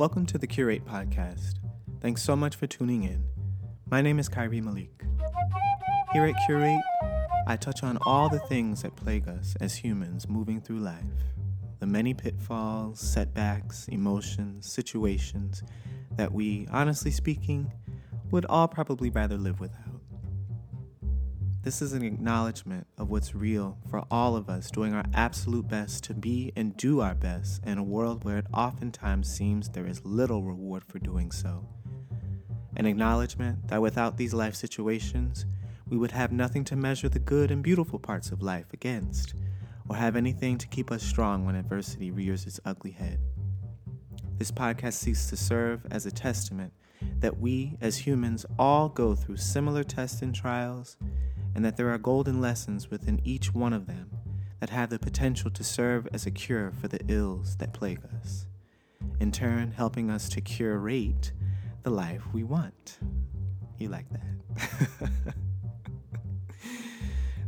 Welcome to the Curate Podcast. Thanks so much for tuning in. My name is Kyrie Malik. Here at Curate, I touch on all the things that plague us as humans moving through life the many pitfalls, setbacks, emotions, situations that we, honestly speaking, would all probably rather live without. This is an acknowledgement of what's real for all of us doing our absolute best to be and do our best in a world where it oftentimes seems there is little reward for doing so. An acknowledgement that without these life situations, we would have nothing to measure the good and beautiful parts of life against, or have anything to keep us strong when adversity rears its ugly head. This podcast seeks to serve as a testament that we, as humans, all go through similar tests and trials and that there are golden lessons within each one of them that have the potential to serve as a cure for the ills that plague us, in turn, helping us to curate the life we want. You like that?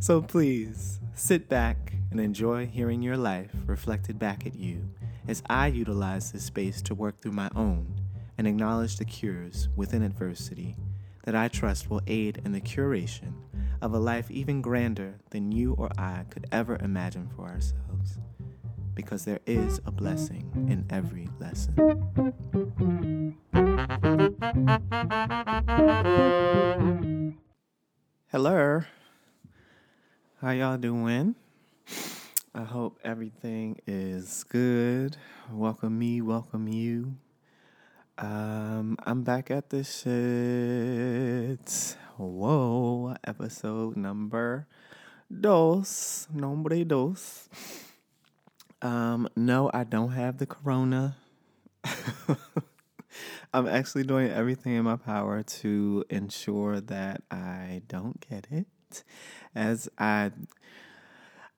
so please sit back and enjoy hearing your life reflected back at you as I utilize this space to work through my own and acknowledge the cures within adversity that I trust will aid in the curation of a life even grander than you or I could ever imagine for ourselves. Because there is a blessing in every lesson. Hello. How y'all doing? I hope everything is good. Welcome me, welcome you. Um, I'm back at this shit. Whoa, episode number dos, nombre dos. Um, no, I don't have the corona. I'm actually doing everything in my power to ensure that I don't get it. As I,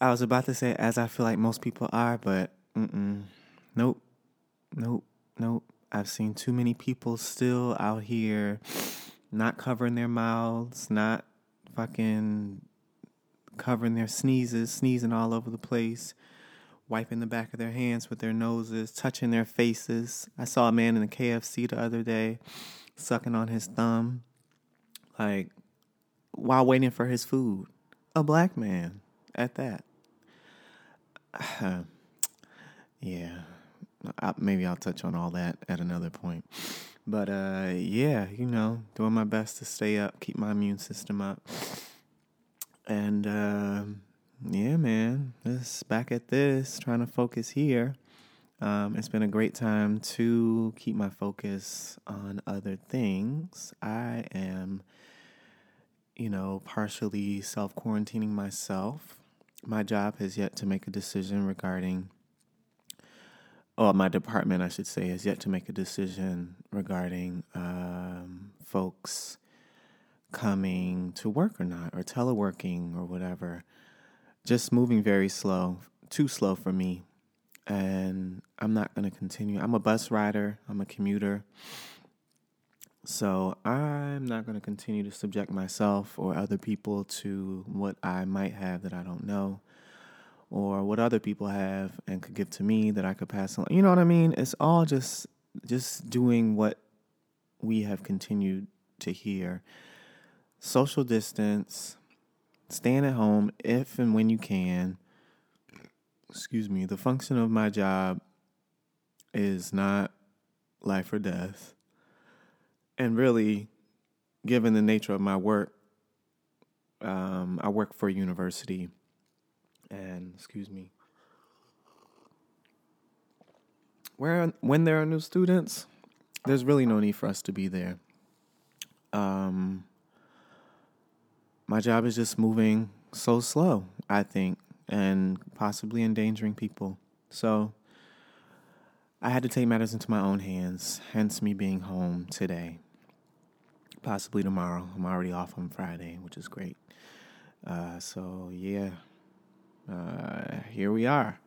I was about to say, as I feel like most people are, but mm-mm. nope, nope, nope. I've seen too many people still out here not covering their mouths, not fucking covering their sneezes, sneezing all over the place, wiping the back of their hands with their noses, touching their faces. I saw a man in a KFC the other day sucking on his thumb, like while waiting for his food. A black man at that. yeah. I, maybe I'll touch on all that at another point. But uh, yeah, you know, doing my best to stay up, keep my immune system up. And uh, yeah, man, this back at this, trying to focus here. Um, it's been a great time to keep my focus on other things. I am, you know, partially self quarantining myself. My job has yet to make a decision regarding oh, my department, I should say, has yet to make a decision regarding um, folks coming to work or not, or teleworking or whatever. Just moving very slow, too slow for me. And I'm not going to continue. I'm a bus rider, I'm a commuter. So I'm not going to continue to subject myself or other people to what I might have that I don't know or what other people have and could give to me that I could pass on. You know what I mean? It's all just just doing what we have continued to hear. Social distance, staying at home if and when you can. Excuse me. The function of my job is not life or death. And really, given the nature of my work, um, I work for a university and excuse me. Where when there are new students there's really no need for us to be there. Um my job is just moving so slow i think and possibly endangering people. So i had to take matters into my own hands hence me being home today. Possibly tomorrow. I'm already off on friday which is great. Uh, so yeah uh, here we are.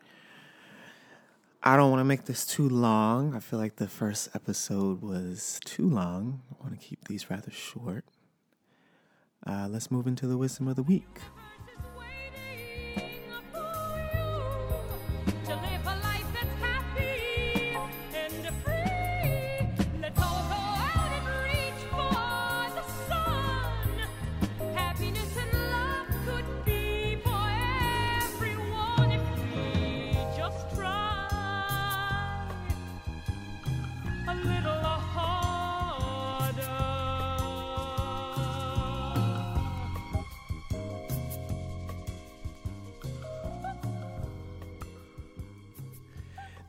I don't want to make this too long. I feel like the first episode was too long. I want to keep these rather short. Uh, let's move into the wisdom of the week.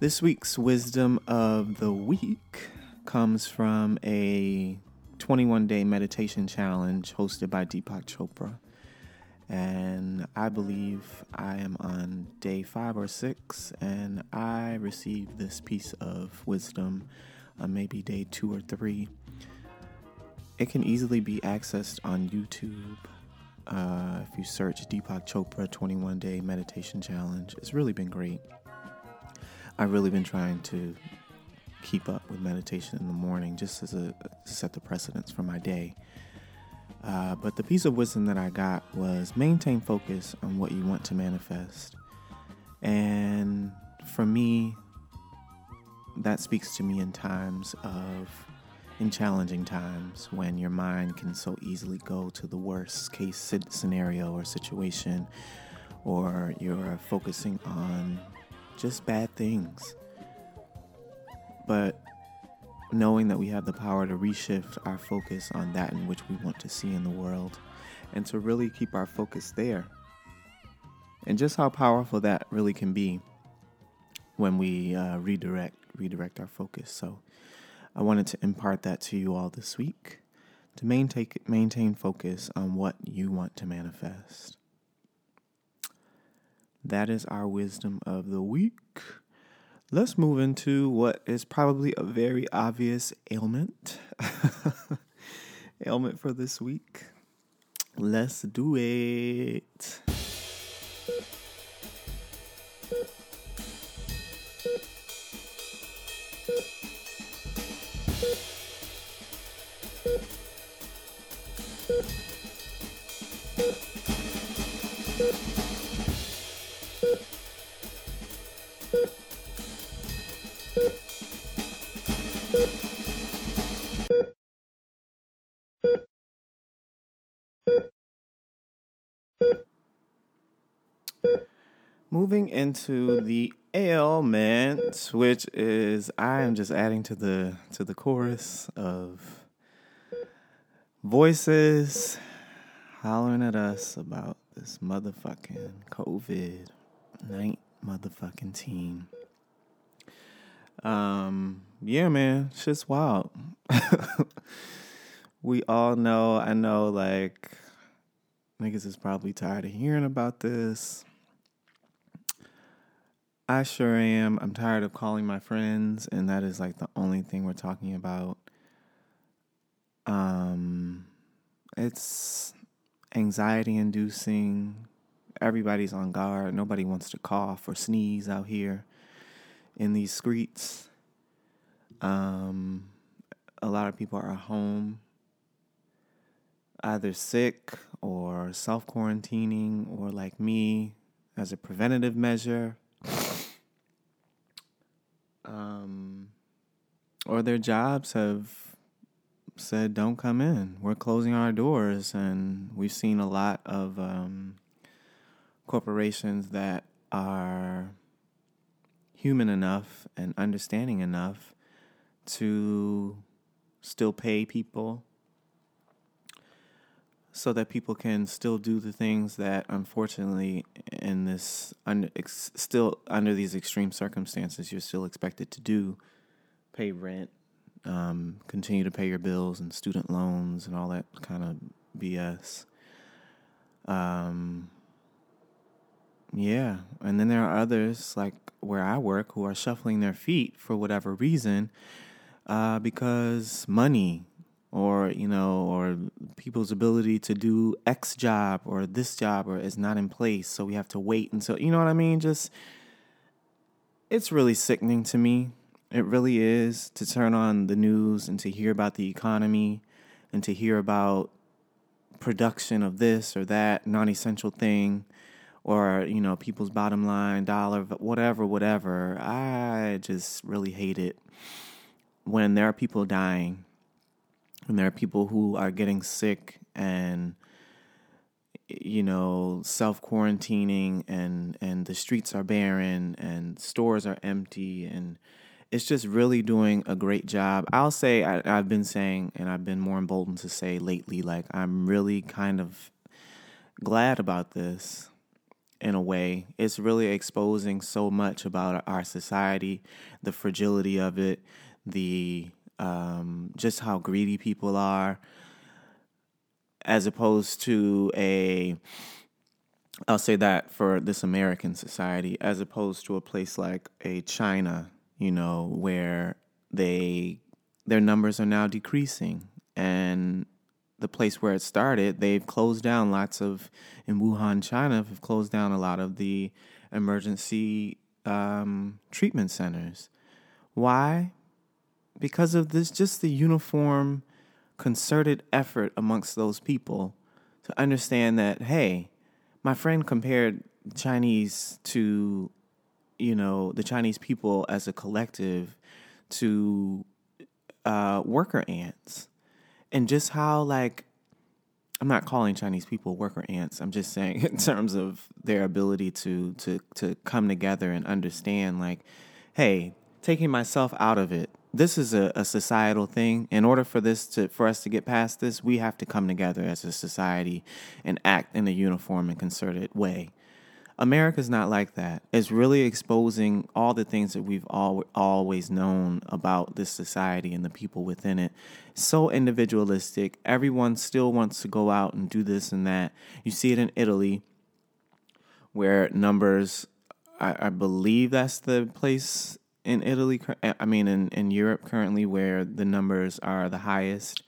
This week's wisdom of the week comes from a 21 day meditation challenge hosted by Deepak Chopra. And I believe I am on day five or six, and I received this piece of wisdom on maybe day two or three. It can easily be accessed on YouTube. Uh, if you search Deepak Chopra 21 Day Meditation Challenge, it's really been great. I've really been trying to keep up with meditation in the morning just as a set the precedence for my day. Uh, but the piece of wisdom that I got was maintain focus on what you want to manifest. And for me, that speaks to me in times of, in challenging times when your mind can so easily go to the worst case scenario or situation, or you're focusing on just bad things. But knowing that we have the power to reshift our focus on that in which we want to see in the world and to really keep our focus there. And just how powerful that really can be when we uh, redirect redirect our focus. So I wanted to impart that to you all this week to maintain maintain focus on what you want to manifest. That is our wisdom of the week. Let's move into what is probably a very obvious ailment. ailment for this week. Let's do it. Moving into the ailment, which is I am just adding to the to the chorus of voices hollering at us about this motherfucking COVID night motherfucking team. Um, yeah, man, shit's wild. we all know, I know, like, niggas is probably tired of hearing about this. I sure am. I'm tired of calling my friends, and that is like the only thing we're talking about. Um, it's anxiety inducing. Everybody's on guard. Nobody wants to cough or sneeze out here in these streets. Um, a lot of people are home, either sick or self quarantining, or like me, as a preventative measure or their jobs have said, "Don't come in. We're closing our doors." And we've seen a lot of um, corporations that are human enough and understanding enough to still pay people so that people can still do the things that unfortunately in this ex, still under these extreme circumstances you're still expected to do pay rent um, continue to pay your bills and student loans and all that kind of bs um, yeah. And then there are others like where i work who are shuffling their feet for whatever reason uh, because money or you know or people's ability to do x job or this job or is not in place so we have to wait until you know what i mean? Just it's really sickening to me it really is to turn on the news and to hear about the economy and to hear about production of this or that non-essential thing or you know people's bottom line dollar whatever whatever. I just really hate it when there are people dying and there are people who are getting sick and you know self quarantining and and the streets are barren and stores are empty and it's just really doing a great job. I'll say I, I've been saying, and I've been more emboldened to say lately, like I'm really kind of glad about this in a way. It's really exposing so much about our society, the fragility of it, the um, just how greedy people are, as opposed to a I'll say that for this American society, as opposed to a place like a China, you know, where they their numbers are now decreasing, and the place where it started, they've closed down lots of in Wuhan, China, have closed down a lot of the emergency um, treatment centers. Why? Because of this, just the uniform, concerted effort amongst those people to understand that, hey, my friend compared Chinese to, you know, the Chinese people as a collective to uh, worker ants. And just how, like, I'm not calling Chinese people worker ants. I'm just saying in terms of their ability to to to come together and understand, like, hey, taking myself out of it, this is a, a, societal thing. In order for this to for us to get past this, we have to come together as a society and act in a uniform and concerted way. America's not like that. It's really exposing all the things that we've all, always known about this society and the people within it. So individualistic. Everyone still wants to go out and do this and that. You see it in Italy, where numbers, I, I believe that's the place in Italy, eh, I mean, in, in Europe currently, where the numbers are the highest.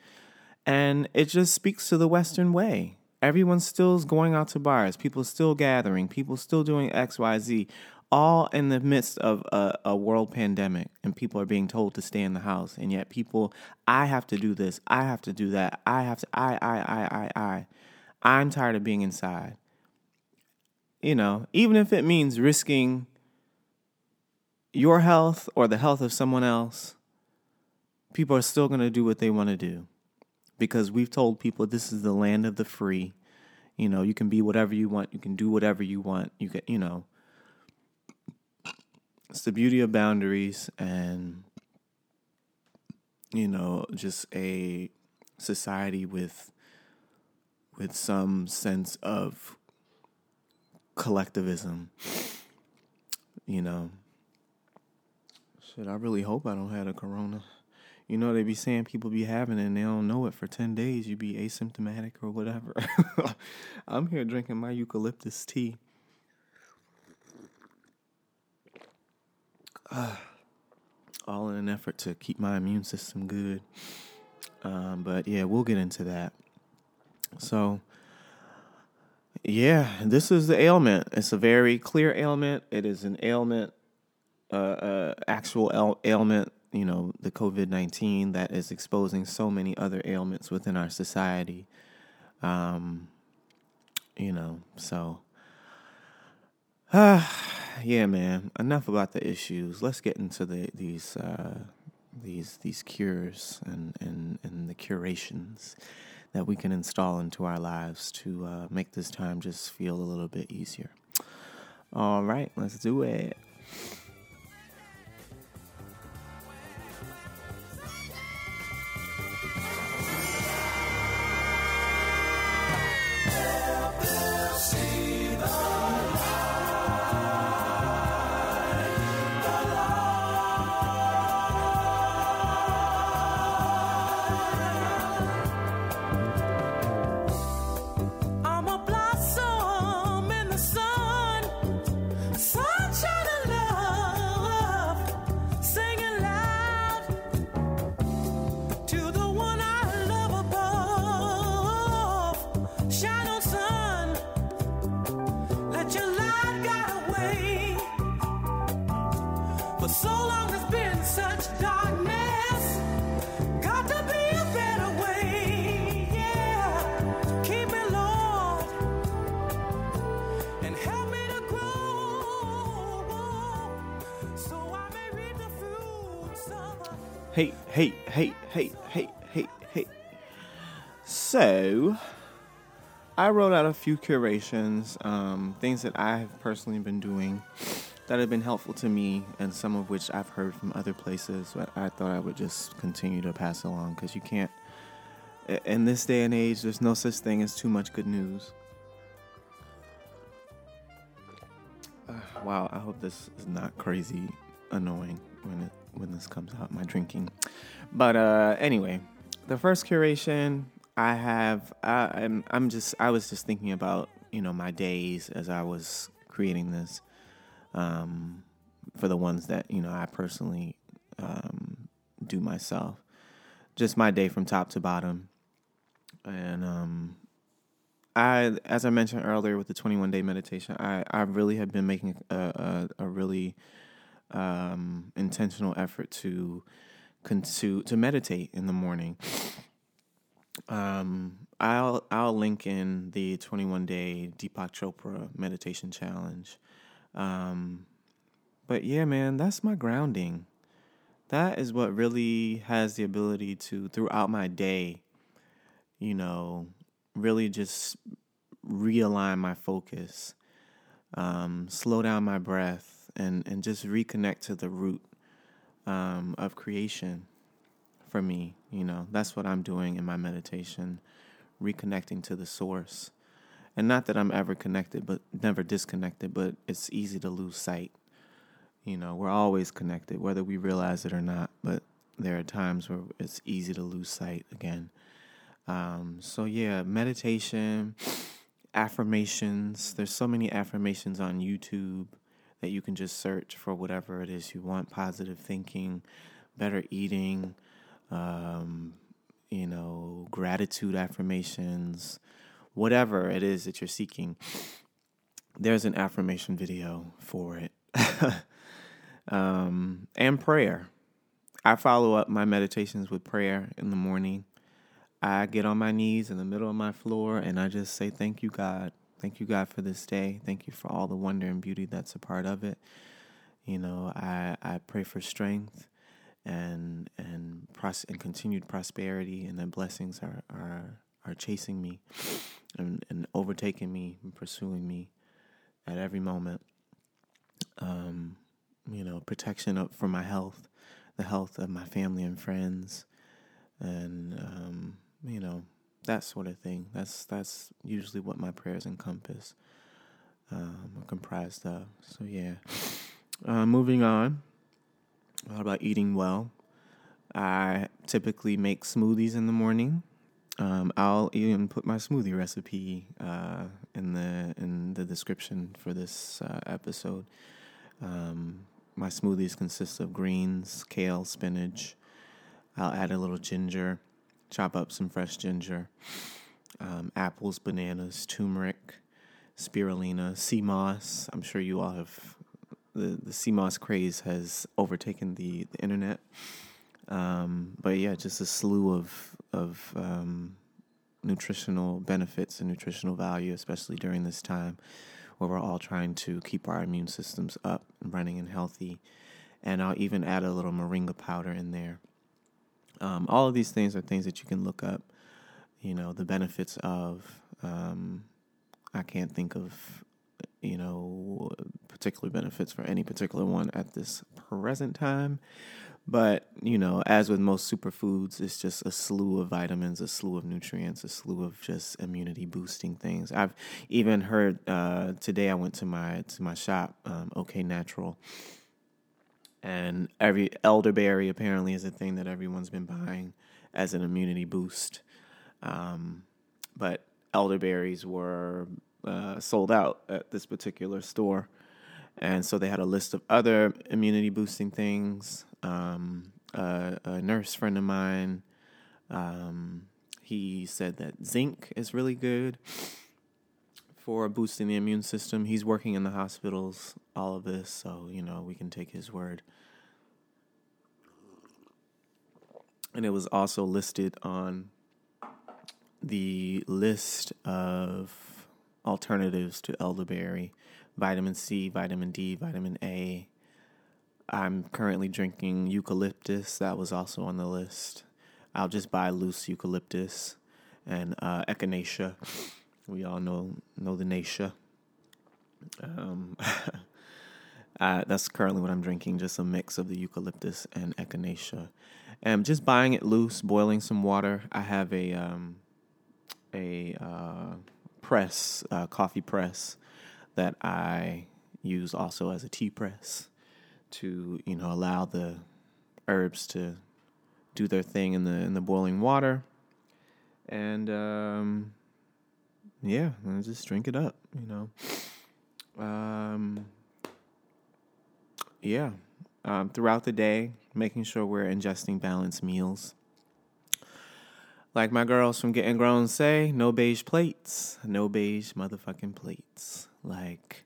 And it just speaks to the Western way. Everyone's still is going out to bars, people still gathering, people still doing XYZ, all in the midst of a, a world pandemic. And people are being told to stay in the house. And yet, people, I have to do this, I have to do that, I have to, I, I, I, I, I. I'm tired of being inside. You know, even if it means risking your health or the health of someone else, people are still going to do what they want to do because we've told people this is the land of the free. You know, you can be whatever you want, you can do whatever you want. You can, you know, it's the beauty of boundaries and you know, just a society with with some sense of collectivism. You know, Shit, I really hope I don't have a corona. You know, they be saying people be having it and they don't know it for 10 days. You be asymptomatic or whatever. I'm here drinking my eucalyptus tea. Uh, all in an effort to keep my immune system good. Um, but yeah, we'll get into that. So, yeah, this is the ailment. It's a very clear ailment. It is an ailment uh, uh, actual ailment, you know, the COVID 19 that is exposing so many other ailments within our society. Um, you know, so. Uh, yeah, man. Enough about the issues. Let's get into the these uh, these these cures and, and, and the curations that we can install into our lives to uh, make this time just feel a little bit easier. All right, let's do it. Hey, hey, hey, hey, hey, hey, hey. So, I wrote out a few curations, um, things that I have personally been doing that have been helpful to me, and some of which I've heard from other places. But I thought I would just continue to pass along because you can't. In this day and age, there's no such thing as too much good news. Uh, wow, I hope this is not crazy annoying when it when this comes out. My drinking, but uh, anyway, the first curation I have, I, I'm I'm just I was just thinking about you know my days as I was creating this, um, for the ones that you know I personally um, do myself, just my day from top to bottom, and um, I, as I mentioned earlier with the 21 day meditation, I, I really have been making a, a, a really um, intentional effort to, to to meditate in the morning. Um, I'll I'll link in the 21 day Deepak Chopra meditation challenge. Um, but yeah, man, that's my grounding. That is what really has the ability to throughout my day, you know, really just realign my focus, um, slow down my breath, and and just reconnect to the root um, of creation. For me, you know, that's what I'm doing in my meditation, reconnecting to the source, and not that I'm ever connected, but never disconnected. But it's easy to lose sight. You know, we're always connected, whether we realize it or not. But there are times where it's easy to lose sight again. Um, so yeah, meditation, affirmations. There's so many affirmations on YouTube that you can just search for whatever it is you want. Positive thinking, better eating, um, you know, gratitude affirmations, whatever it is that you're seeking. There's an affirmation video for it. um, and prayer. I follow up my meditations with prayer in the morning. I get on my knees in the middle of my floor and I just say, Thank you, God. Thank you, God, for this day. Thank you for all the wonder and beauty that's a part of it. You know, I, I pray for strength and and pros- and continued prosperity and the blessings are are, are chasing me and, and overtaking me and pursuing me at every moment. Um, you know, protection up for my health, the health of my family and friends, and um, you know, that sort of thing. That's that's usually what my prayers encompass, um, are comprised of. So yeah. Uh, moving on. What about eating well? I typically make smoothies in the morning. Um, I'll even put my smoothie recipe uh, in the in the description for this uh, episode. Um, my smoothies consist of greens, kale, spinach. I'll add a little ginger, chop up some fresh ginger, um, apples, bananas, turmeric, spirulina, sea moss. I'm sure you all have the the sea moss craze has overtaken the the internet. Um, but yeah, just a slew of of um, nutritional benefits and nutritional value, especially during this time where we're all trying to keep our immune systems up and running and healthy. And I'll even add a little moringa powder in there. Um, all of these things are things that you can look up. You know the benefits of. Um, I can't think of you know particular benefits for any particular one at this present time. But, you know, as with most superfoods, it's just a slew of vitamins, a slew of nutrients, a slew of just immunity boosting things. I've even heard uh, today I went to my to my shop, um, OK Natural, and every elderberry apparently is a thing that everyone's been buying as an immunity boost. Um, but elderberries were uh, sold out at this particular store. And so they had a list of other immunity boosting things. Um, a, a, nurse friend of mine, um, he said that zinc is really good for boosting the immune system. He's working in the hospitals, all of this, so you know we can take his word. And it was also listed on the list of alternatives to elderberry vitamin C, vitamin D, vitamin A. I'm currently drinking eucalyptus. That was also on the list. I'll just buy loose eucalyptus and uh, echinacea. We all know know the natia. Um, Uh, that's currently what I'm drinking, just a mix of the eucalyptus and echinacea. And just buying it loose, boiling some water. I have a um, a uh, press, uh, coffee press that I use also as a tea press to you know allow the herbs to do their thing in the in the boiling water, and um, yeah, just drink it up, you know. Um, yeah, um, throughout the day, making sure we're ingesting balanced meals. Like my girls from Getting Grown say, no beige plates, no beige motherfucking plates. Like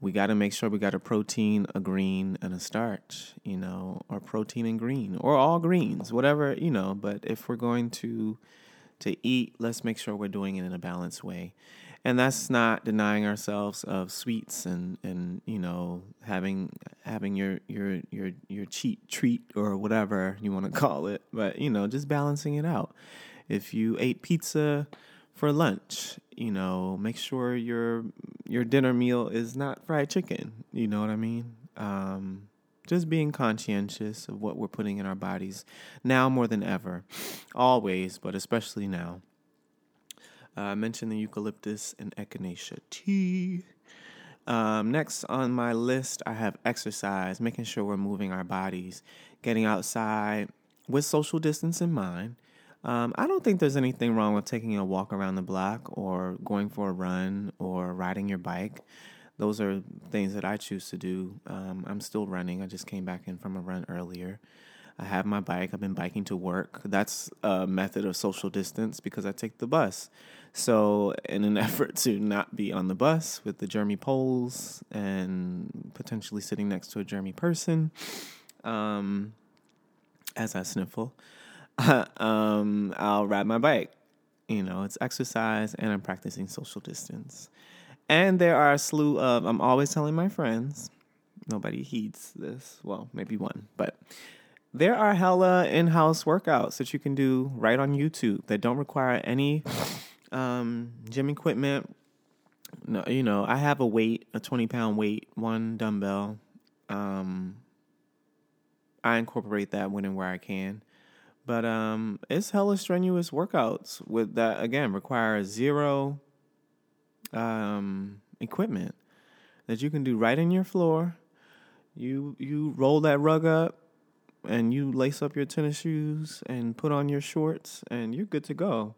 we got to make sure we got a protein, a green, and a starch, you know, or protein and green, or all greens, whatever, you know. But if we're going to to eat, let's make sure we're doing it in a balanced way, and that's not denying ourselves of sweets and and you know having having your your your your cheat treat or whatever you want to call it, but you know just balancing it out. If you ate pizza for lunch. You know, make sure your your dinner meal is not fried chicken. You know what I mean? Um, just being conscientious of what we're putting in our bodies now more than ever, always, but especially now. Uh, I mentioned the eucalyptus and echinacea tea. Um, next on my list, I have exercise, making sure we're moving our bodies, getting outside with social distance in mind, um, I don't think there's anything wrong with taking a walk around the block or going for a run or riding your bike. Those are things that I choose to do. Um, I'm still running. I just came back in from a run earlier. I have my bike. I've been biking to work. That's a method of social distance because I take the bus. So, in an effort to not be on the bus with the germy poles and potentially sitting next to a germy person, um, as I sniffle, um, I'll ride my bike. You know, it's exercise and I'm practicing social distance. And there are a slew of, I'm always telling my friends, nobody heeds this. Well, maybe one, but there are hella in house workouts that you can do right on YouTube that don't require any um, gym equipment. No, you know, I have a weight, a 20 pound weight, one dumbbell. Um, I incorporate that when and where I can. But um, it's hella strenuous workouts with that again require zero um, equipment that you can do right in your floor. You you roll that rug up and you lace up your tennis shoes and put on your shorts and you're good to go.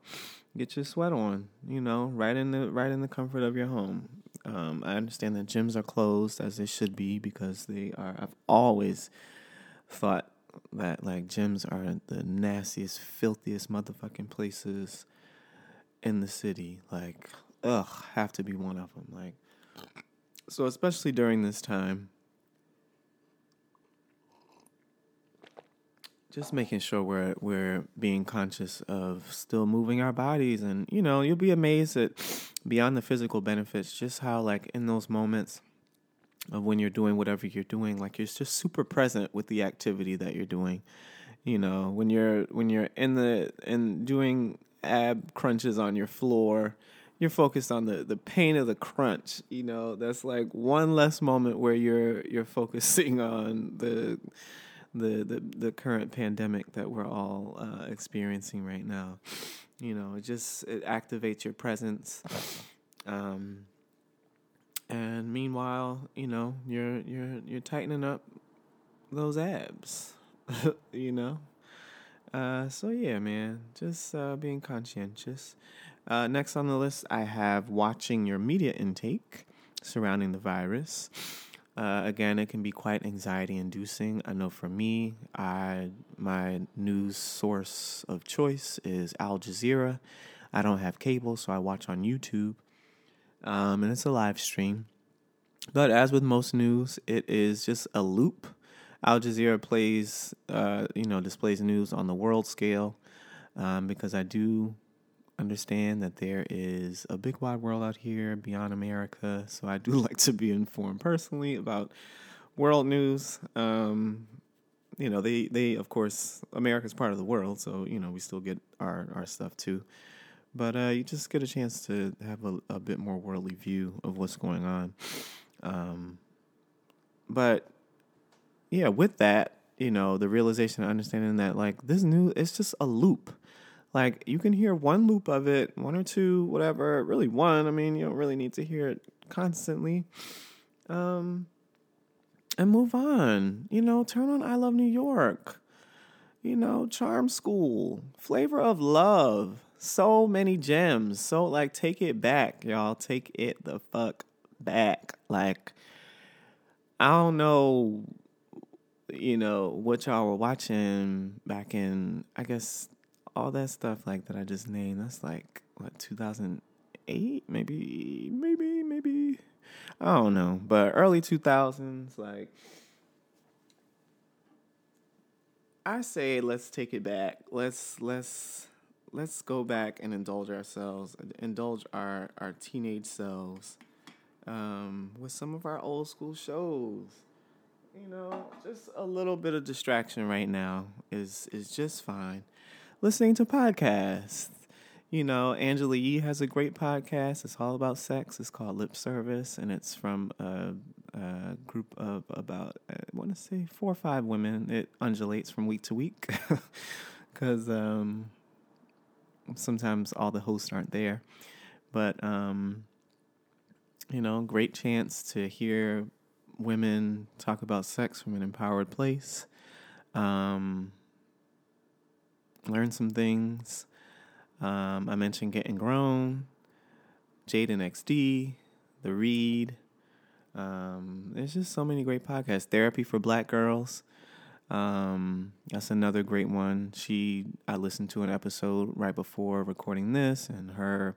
Get your sweat on, you know, right in the right in the comfort of your home. Um, I understand that gyms are closed as they should be because they are. I've always thought that like gyms are the nastiest, filthiest motherfucking places in the city. Like, ugh, have to be one of them. Like, so especially during this time, just making sure we're we're being conscious of still moving our bodies, and you know, you'll be amazed at beyond the physical benefits, just how like in those moments of when you're doing whatever you're doing like you're just super present with the activity that you're doing you know when you're when you're in the in doing ab crunches on your floor you're focused on the the pain of the crunch you know that's like one less moment where you're you're focusing on the the the, the current pandemic that we're all uh, experiencing right now you know it just it activates your presence um and meanwhile, you know, you're you're you're tightening up those abs, you know. Uh, so yeah, man, just uh, being conscientious. Uh, next on the list, I have watching your media intake surrounding the virus. Uh, again, it can be quite anxiety-inducing. I know for me, I my news source of choice is Al Jazeera. I don't have cable, so I watch on YouTube um, and it's a live stream. But as with most news, it is just a loop. Al Jazeera plays, uh, you know, displays news on the world scale um, because I do understand that there is a big wide world out here beyond America. So I do like to be informed personally about world news. Um, you know, they, they of course, America's part of the world, so you know we still get our our stuff too. But uh, you just get a chance to have a, a, bit more worldly view of what's going on. Um, but yeah, with that, you know, the realization and understanding that like this new it's just a loop. Like you can hear one loop of it, one or two, whatever, really one. I mean, you don't really need to hear it constantly. Um and move on. You know, turn on I Love New York. You know, Charm School, Flavor of Love. So many gems. So like take it back, y'all. Take it the fuck back. Like I don't know you know what y'all were watching back in I guess all that stuff like that I just named. That's like what 2008, maybe, maybe, maybe. I don't know, but early 2000s, like. I say let's take it back. Let's let's let's go back and indulge ourselves, indulge our our teenage selves um, with some of our old school shows. You know, just a little bit of distraction right now is is just fine. Listening to podcasts. You know, Angela Yee has a great podcast. It's all about sex. It's called Lip Service, and it's from a, a group of about I want to say four or five women. It undulates from week to week because um, sometimes all the hosts aren't there. But um, you know, great chance to hear women talk about sex from an empowered place. Um, learn some things. Um, I mentioned Getting Grown, Jaden XD, The Read. Um, there's just so many great podcasts. Therapy for Black Girls. Um, that's another great one. She, I listened to an episode right before recording this, and her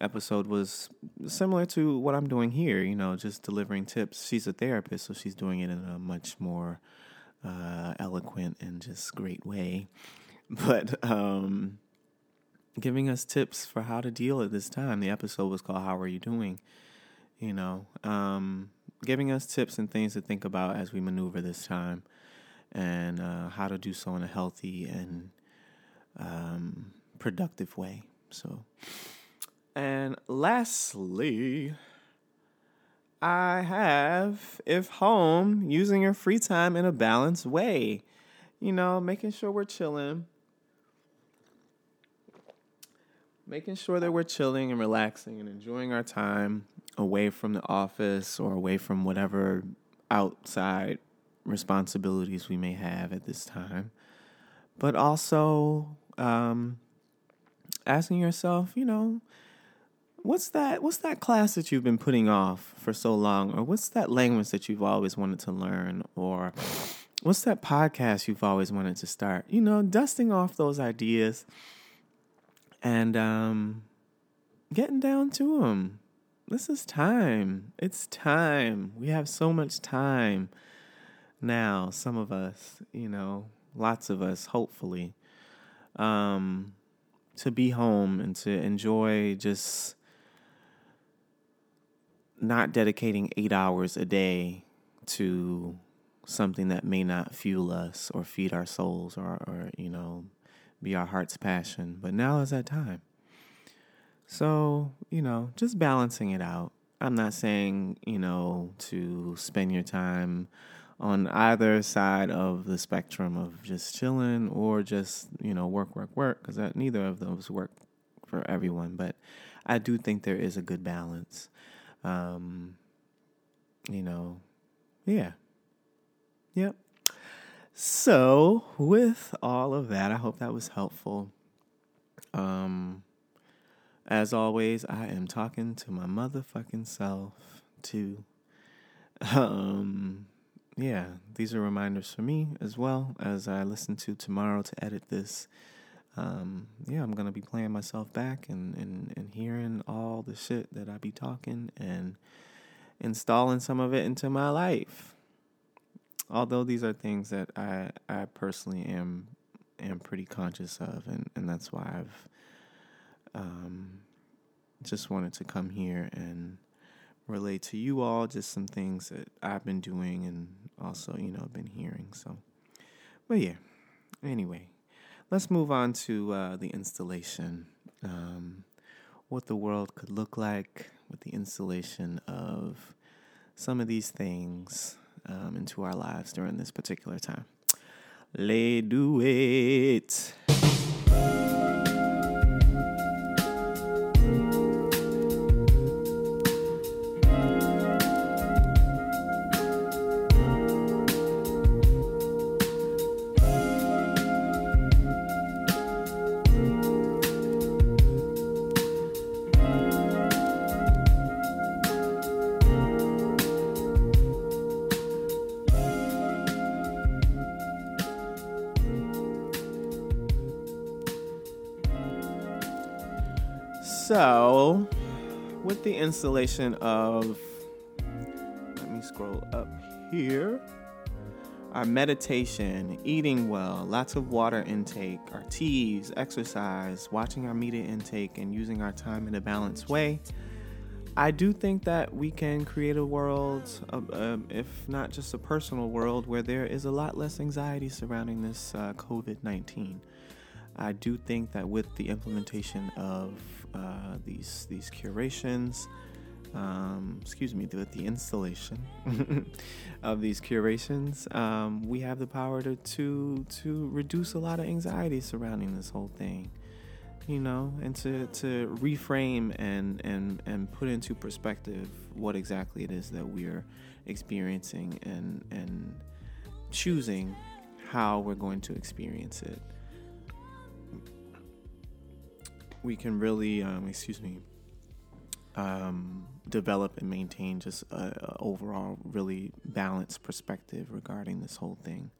episode was similar to what I'm doing here, you know, just delivering tips. She's a therapist, so she's doing it in a much more uh, eloquent and just great way. But um, giving us tips for how to deal at this time. The episode was called How Are You Doing? You know, um, giving us tips and things to think about as we maneuver this time and uh, how to do so in a healthy and um, productive way. So, and lastly, I have, if home, using your free time in a balanced way. You know, making sure we're chilling, making sure that we're chilling and relaxing and enjoying our time away from the office or away from whatever outside responsibilities we may have at this time. But also um, asking yourself, you know, what's that what's that class that you've been putting off for so long? Or what's that language that you've always wanted to learn? Or what's that podcast you've always wanted to start? You know dusting off those ideas and um, getting down to them this is time. It's time. We have so much time now some of us you know lots of us hopefully um, to be home and to enjoy just not dedicating eight hours a day to something that may not fuel us or feed our souls or, or you know, be our heart's passion. But now is that time. So, you know, just balancing it out. I'm not saying, you know, to spend your time on either side of the spectrum of just chilling or just, you know, work, work, work, because neither of those work for everyone. But I do think there is a good balance. Um, you know, yeah. Yep. So, with all of that, I hope that was helpful. Um, as always, I am talking to my motherfucking self too. Um, yeah, these are reminders for me as well as I listen to tomorrow to edit this. Um, yeah, I'm gonna be playing myself back and, and, and hearing all the shit that I be talking and installing some of it into my life. Although these are things that I I personally am am pretty conscious of and, and that's why I've um, just wanted to come here and relate to you all just some things that I've been doing and also, you know, been hearing. So, but yeah, anyway, let's move on to uh, the installation. Um, what the world could look like with the installation of some of these things um, into our lives during this particular time. Lay do it. Installation of, let me scroll up here, our meditation, eating well, lots of water intake, our teas, exercise, watching our media intake, and using our time in a balanced way, I do think that we can create a world, uh, if not just a personal world, where there is a lot less anxiety surrounding this uh, COVID 19. I do think that with the implementation of uh, these these curations, um, excuse me, with the installation of these curations, um, we have the power to, to to reduce a lot of anxiety surrounding this whole thing, you know, and to, to reframe and and and put into perspective what exactly it is that we're experiencing and and choosing how we're going to experience it we can really, um, excuse me, um, develop and maintain just a, a, overall really balanced perspective regarding this whole thing.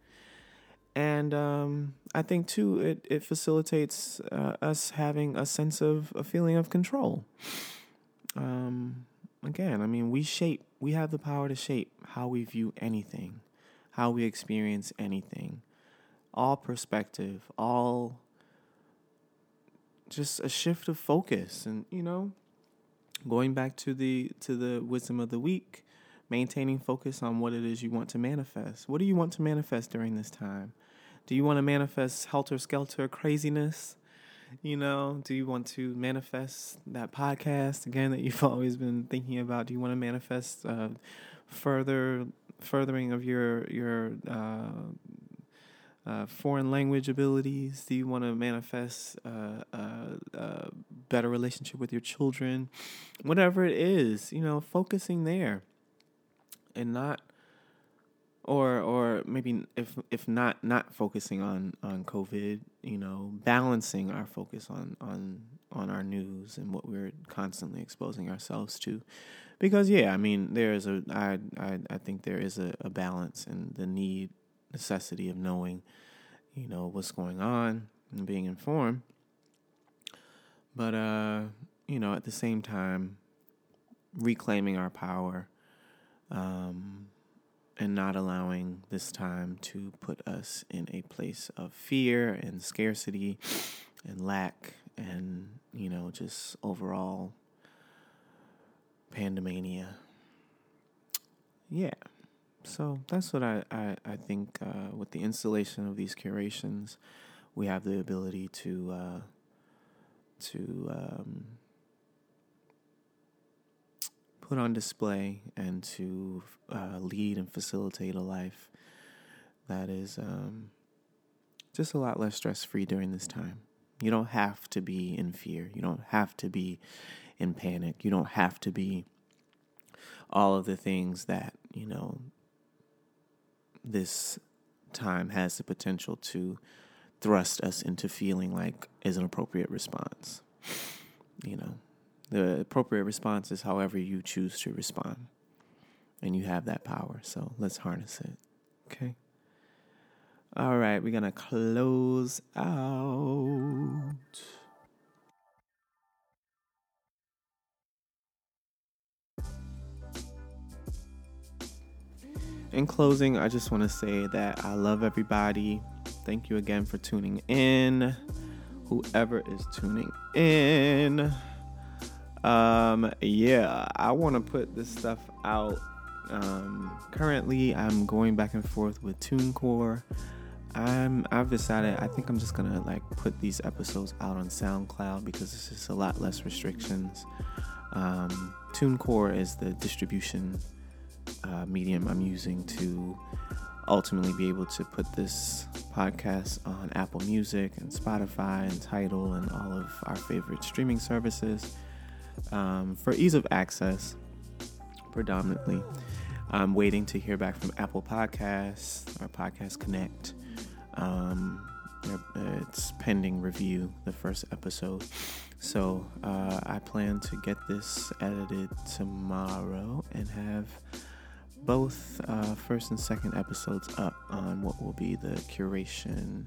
And um, I think too, it it facilitates uh, us having a sense of a feeling of control. Um, again, I mean, we shape, we have the power to shape how we view anything, how we experience anything, all perspective, all just a shift of focus and you know going back to the to the wisdom of the week maintaining focus on what it is you want to manifest. What do you want to manifest during this time? Do you want to manifest helter skelter craziness? You know do you want to manifest that podcast again that you've always been thinking about? Do you want to manifest uh, further furthering of your your uh, uh, foreign language abilities? Do you want to manifest uh, uh, a better relationship with your children? Whatever it is, you know, focusing there and not or or maybe if if not not focusing on on covid you know balancing our focus on on on our news and what we're constantly exposing ourselves to because yeah i mean there is a i i, I think there is a, a balance and the need necessity of knowing, you know, what's going on and being informed. But uh, you know, at the same time, reclaiming our power, um, and not allowing this time to put us in a place of fear and scarcity and lack and you know just overall pandemania. Yeah. So that's what I, I, I think uh, with the installation of these curations, we have the ability to uh, to um, put on display and to uh, lead and facilitate a life that is um, just a lot less stress free during this time. You don't have to be in fear. You don't have to be in panic. You don't have to be all of the things that you know this time has the potential to thrust us into feeling like is an appropriate response. You know, the appropriate response is however you choose to respond. And you have that power. So let's harness it. Okay. All right, we're going to close out. In closing, I just want to say that I love everybody. Thank you again for tuning in. Whoever is tuning in. Um, yeah, I want to put this stuff out. Um, currently, I'm going back and forth with TuneCore. I'm I've decided I think I'm just gonna like put these episodes out on SoundCloud because it's just a lot less restrictions. Um, TuneCore is the distribution uh, medium I'm using to ultimately be able to put this podcast on Apple Music and Spotify and Tidal and all of our favorite streaming services um, for ease of access, predominantly. I'm waiting to hear back from Apple Podcasts or Podcast Connect. Um, it's pending review, the first episode. So uh, I plan to get this edited tomorrow and have both uh, first and second episodes up on what will be the curation,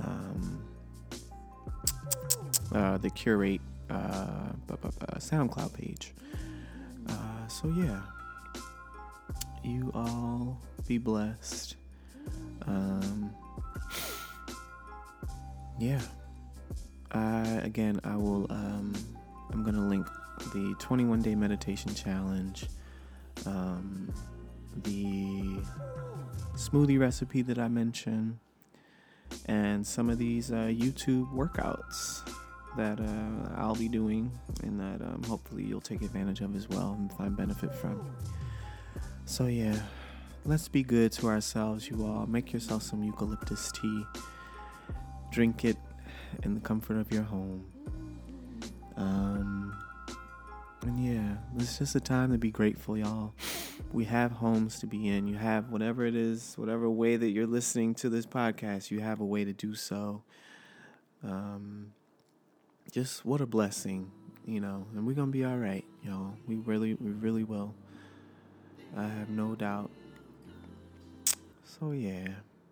um, uh, the curate uh, SoundCloud page. Uh, so yeah, you all be blessed. Um, yeah. again, I will. Um, I'm gonna link the 21 day meditation challenge, um, the smoothie recipe that I mentioned, and some of these uh, YouTube workouts that uh, I'll be doing, and that um, hopefully you'll take advantage of as well and find benefit from. So yeah, let's be good to ourselves, you all. Make yourself some eucalyptus tea. Drink it in the comfort of your home. Um, and yeah, it's just a time to be grateful, y'all. We have homes to be in. You have whatever it is, whatever way that you're listening to this podcast, you have a way to do so. Um, just what a blessing, you know. And we're gonna be all right, y'all. We really, we really will. I have no doubt. So yeah,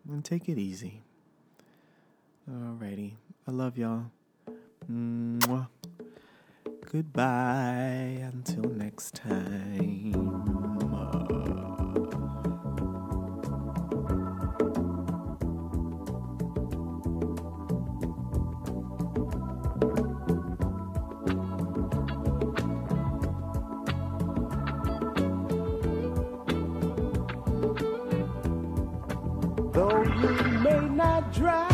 and take it easy. Alrighty, I love y'all. Mwah. Goodbye until next time. Diamond in the back,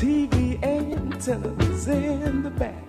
sun rooftop, in the scene